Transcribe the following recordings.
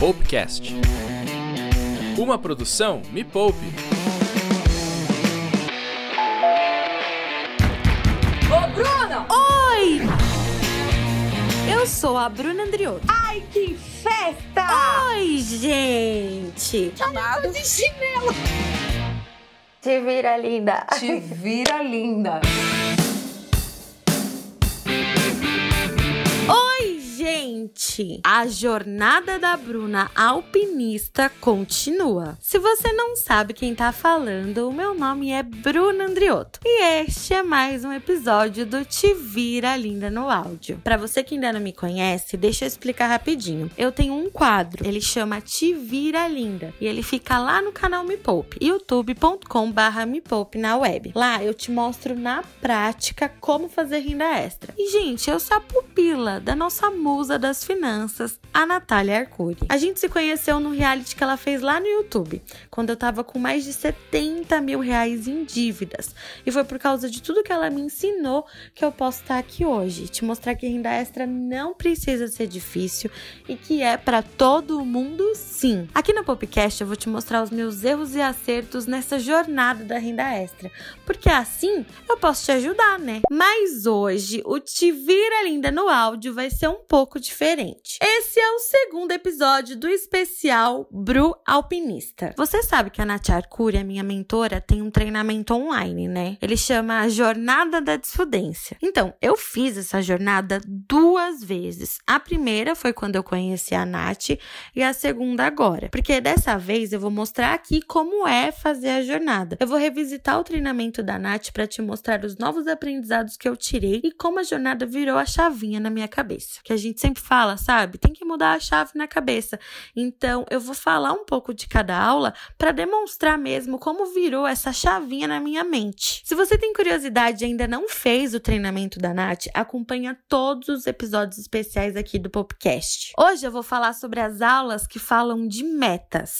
Poupecast. Uma produção Me Poupe. Ô, Bruna! Oi! Eu sou a Bruna Andriotto. Ai, que festa! Oi, gente! Chamado de chinelo. Te vira, linda. Te vira linda. A jornada da Bruna alpinista continua. Se você não sabe quem tá falando, o meu nome é Bruna Andriotto e este é mais um episódio do Te Vira Linda no áudio. Para você que ainda não me conhece, deixa eu explicar rapidinho. Eu tenho um quadro, ele chama Te Vira Linda e ele fica lá no canal Me Poupe, youtube.com/barra Me na web. Lá eu te mostro na prática como fazer renda extra. E gente, eu sou a pupila da nossa musa das finanças, a Natália Arcuri. A gente se conheceu no reality que ela fez lá no YouTube, quando eu tava com mais de 70 mil reais em dívidas. E foi por causa de tudo que ela me ensinou que eu posso estar aqui hoje, te mostrar que renda extra não precisa ser difícil e que é para todo mundo sim. Aqui no Popcast eu vou te mostrar os meus erros e acertos nessa jornada da renda extra, porque assim eu posso te ajudar, né? Mas hoje o Te Vira Linda no áudio vai ser um pouco diferente. Esse é o segundo episódio do especial Bru Alpinista. Você sabe que a Nath Arcuri, a minha mentora, tem um treinamento online, né? Ele chama Jornada da Desfudência. Então, eu fiz essa jornada duas vezes. A primeira foi quando eu conheci a Nath e a segunda agora. Porque dessa vez eu vou mostrar aqui como é fazer a jornada. Eu vou revisitar o treinamento da Nath para te mostrar os novos aprendizados que eu tirei e como a jornada virou a chavinha na minha cabeça. Que a gente sempre fala, sabe? Tem que mudar a chave na cabeça. Então, eu vou falar um pouco de cada aula para demonstrar mesmo como virou essa chavinha na minha mente. Se você tem curiosidade e ainda não fez o treinamento da Nath, acompanha todos os episódios especiais aqui do Popcast. Hoje eu vou falar sobre as aulas que falam de metas.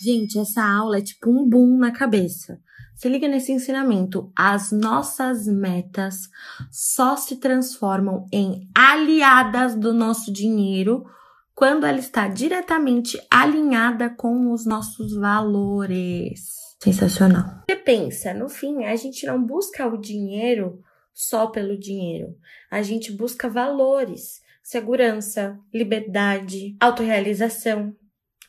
Gente, essa aula é tipo um boom na cabeça. Se liga nesse ensinamento. As nossas metas só se transformam em aliadas do nosso dinheiro quando ela está diretamente alinhada com os nossos valores. Sensacional. Você pensa, no fim, a gente não busca o dinheiro só pelo dinheiro. A gente busca valores, segurança, liberdade, autorrealização.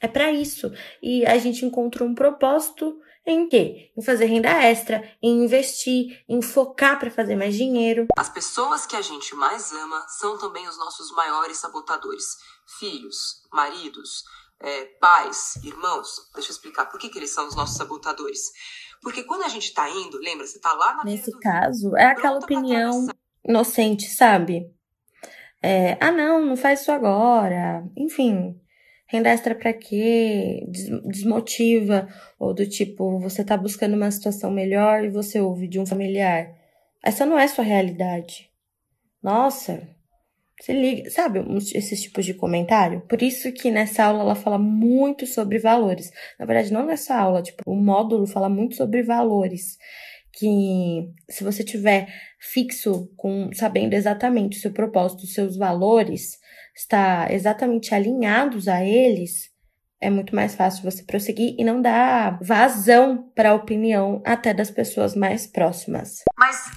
É para isso. E a gente encontra um propósito em quê? Em fazer renda extra, em investir, em focar para fazer mais dinheiro. As pessoas que a gente mais ama são também os nossos maiores sabotadores. Filhos, maridos, é, pais, irmãos. Deixa eu explicar por que, que eles são os nossos sabotadores. Porque quando a gente tá indo, lembra, você tá lá na Nesse caso, é aquela opinião inocente, sabe? É, ah, não, não faz isso agora. Enfim, renda extra pra quê? Des- desmotiva. Ou do tipo, você tá buscando uma situação melhor e você ouve de um familiar. Essa não é sua realidade. Nossa, se liga. Sabe esses tipos de comentário? Por isso que nessa aula ela fala muito sobre valores. Na verdade, não nessa aula, tipo, o módulo fala muito sobre valores. Que se você tiver fixo com sabendo exatamente o seu propósito, os seus valores, está exatamente alinhados a eles, é muito mais fácil você prosseguir e não dar vazão para a opinião até das pessoas mais próximas. Mas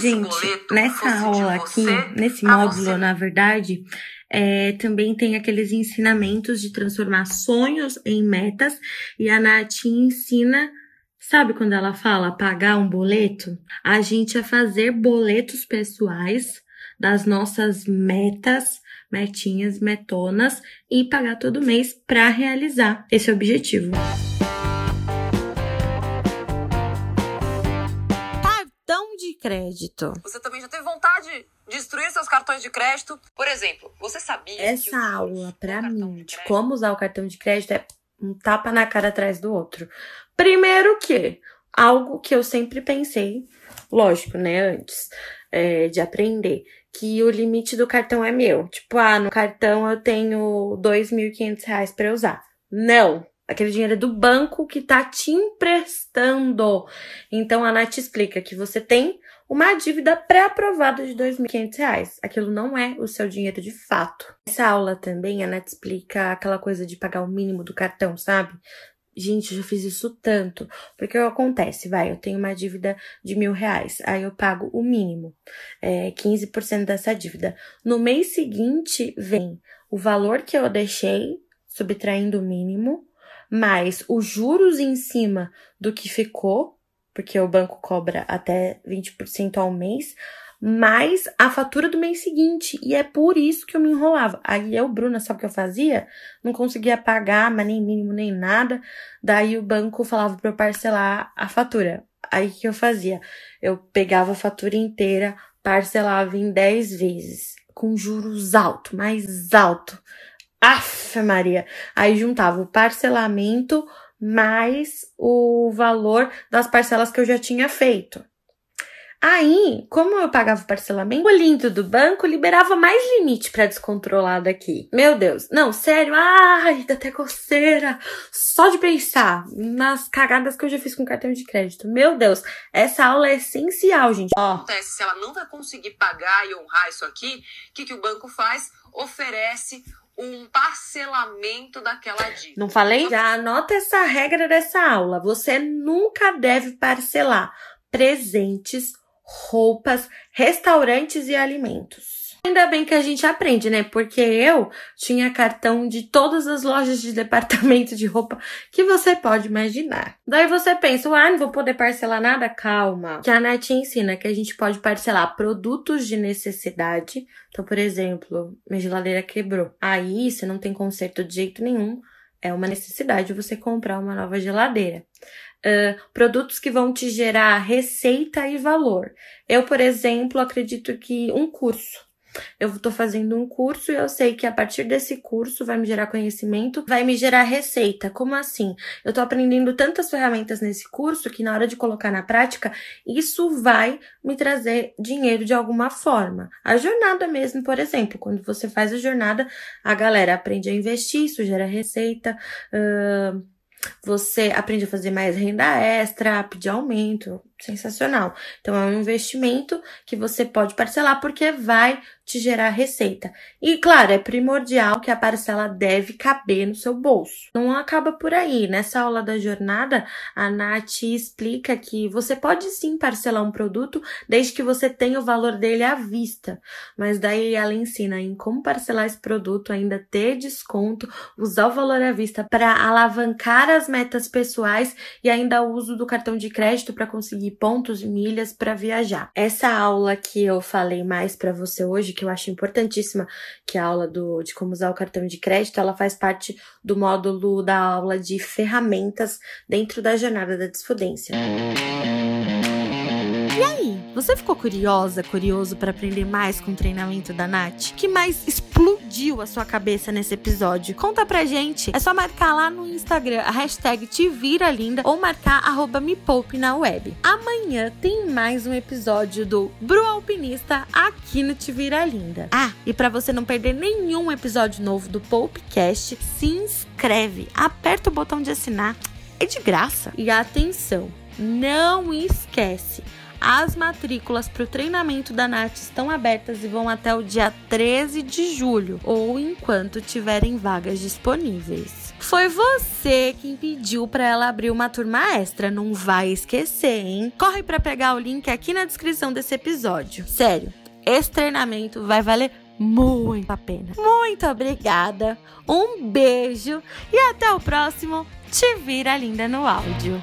Gente, nessa aula aqui, nesse módulo, na verdade, é, também tem aqueles ensinamentos de transformar sonhos em metas. E a Nath ensina, sabe quando ela fala pagar um boleto? A gente a fazer boletos pessoais das nossas metas, metinhas, metonas e pagar todo mês para realizar esse objetivo. Cartão de crédito. Você também já teve vontade de destruir seus cartões de crédito? Por exemplo, você sabia que Essa aula, cartão mim, de de como usar o cartão de crédito é um tapa na cara atrás do outro. Primeiro que, algo que eu sempre pensei, lógico, né, antes é, de aprender, que o limite do cartão é meu. Tipo, ah, no cartão eu tenho 2.500 reais pra usar. Não! Aquele dinheiro é do banco que tá te emprestando. Então a Nath explica que você tem uma dívida pré-aprovada de R$ 2.500. Aquilo não é o seu dinheiro de fato. Essa aula também, a Nath explica aquela coisa de pagar o mínimo do cartão, sabe? Gente, eu já fiz isso tanto. Porque acontece, vai, eu tenho uma dívida de mil reais, aí eu pago o mínimo, é, 15% dessa dívida. No mês seguinte, vem o valor que eu deixei, subtraindo o mínimo, mais os juros em cima do que ficou, porque o banco cobra até 20% ao mês, mais a fatura do mês seguinte. E é por isso que eu me enrolava. Aí eu, Bruna, sabe o que eu fazia? Não conseguia pagar, mas nem mínimo nem nada. Daí o banco falava para eu parcelar a fatura. Aí o que eu fazia? Eu pegava a fatura inteira, parcelava em 10 vezes, com juros alto, mais alto. Aff, Maria! Aí juntava o parcelamento mais o valor das parcelas que eu já tinha feito. Aí, como eu pagava o parcelamento, o lindo do banco liberava mais limite para descontrolado aqui. Meu Deus. Não, sério. Ai, dá até coceira. Só de pensar nas cagadas que eu já fiz com cartão de crédito. Meu Deus. Essa aula é essencial, gente. Ó. Acontece, se ela não vai conseguir pagar e honrar isso aqui, o que, que o banco faz? Oferece um parcelamento daquela dívida. Não falei? Já anota essa regra dessa aula. Você nunca deve parcelar presentes roupas, restaurantes e alimentos. Ainda bem que a gente aprende, né? Porque eu tinha cartão de todas as lojas de departamento de roupa que você pode imaginar. Daí você pensa, ah, não vou poder parcelar nada? Calma. Que a NET ensina que a gente pode parcelar produtos de necessidade. Então, por exemplo, minha geladeira quebrou. Aí você não tem conserto de jeito nenhum. É uma necessidade você comprar uma nova geladeira uh, produtos que vão te gerar receita e valor. Eu, por exemplo, acredito que um curso. Eu estou fazendo um curso e eu sei que a partir desse curso vai me gerar conhecimento, vai me gerar receita. Como assim? Eu estou aprendendo tantas ferramentas nesse curso que na hora de colocar na prática, isso vai me trazer dinheiro de alguma forma. A jornada mesmo, por exemplo, quando você faz a jornada, a galera aprende a investir, isso gera receita. Uh, você aprende a fazer mais renda extra, pedir aumento, sensacional. Então é um investimento que você pode parcelar porque vai te gerar receita. E claro, é primordial que a parcela deve caber no seu bolso. Não acaba por aí. Nessa aula da jornada, a Nath explica que você pode sim parcelar um produto desde que você tenha o valor dele à vista. Mas daí ela ensina em como parcelar esse produto, ainda ter desconto, usar o valor à vista para alavancar as metas pessoais e ainda o uso do cartão de crédito para conseguir pontos e milhas para viajar. Essa aula que eu falei mais para você hoje, que eu acho importantíssima, que é a aula do, de como usar o cartão de crédito, ela faz parte do módulo da aula de ferramentas dentro da jornada da desfudência. E aí, você ficou curiosa, curioso para aprender mais com o treinamento da Nath? Que mais explodiu a sua cabeça nesse episódio? Conta pra gente. É só marcar lá no Instagram a hashtag Te ou marcar arroba Me na web. Amanhã tem mais um episódio do Bru Alpinista aqui no Te Vira Linda. Ah, e para você não perder nenhum episódio novo do Poupecast, se inscreve, aperta o botão de assinar. É de graça. E atenção, não esquece as matrículas para o treinamento da NAT estão abertas e vão até o dia 13 de julho, ou enquanto tiverem vagas disponíveis. Foi você quem pediu para ela abrir uma turma extra, não vai esquecer, hein? Corre para pegar o link aqui na descrição desse episódio. Sério, esse treinamento vai valer muito a pena. Muito obrigada, um beijo e até o próximo Te Vira Linda no Áudio.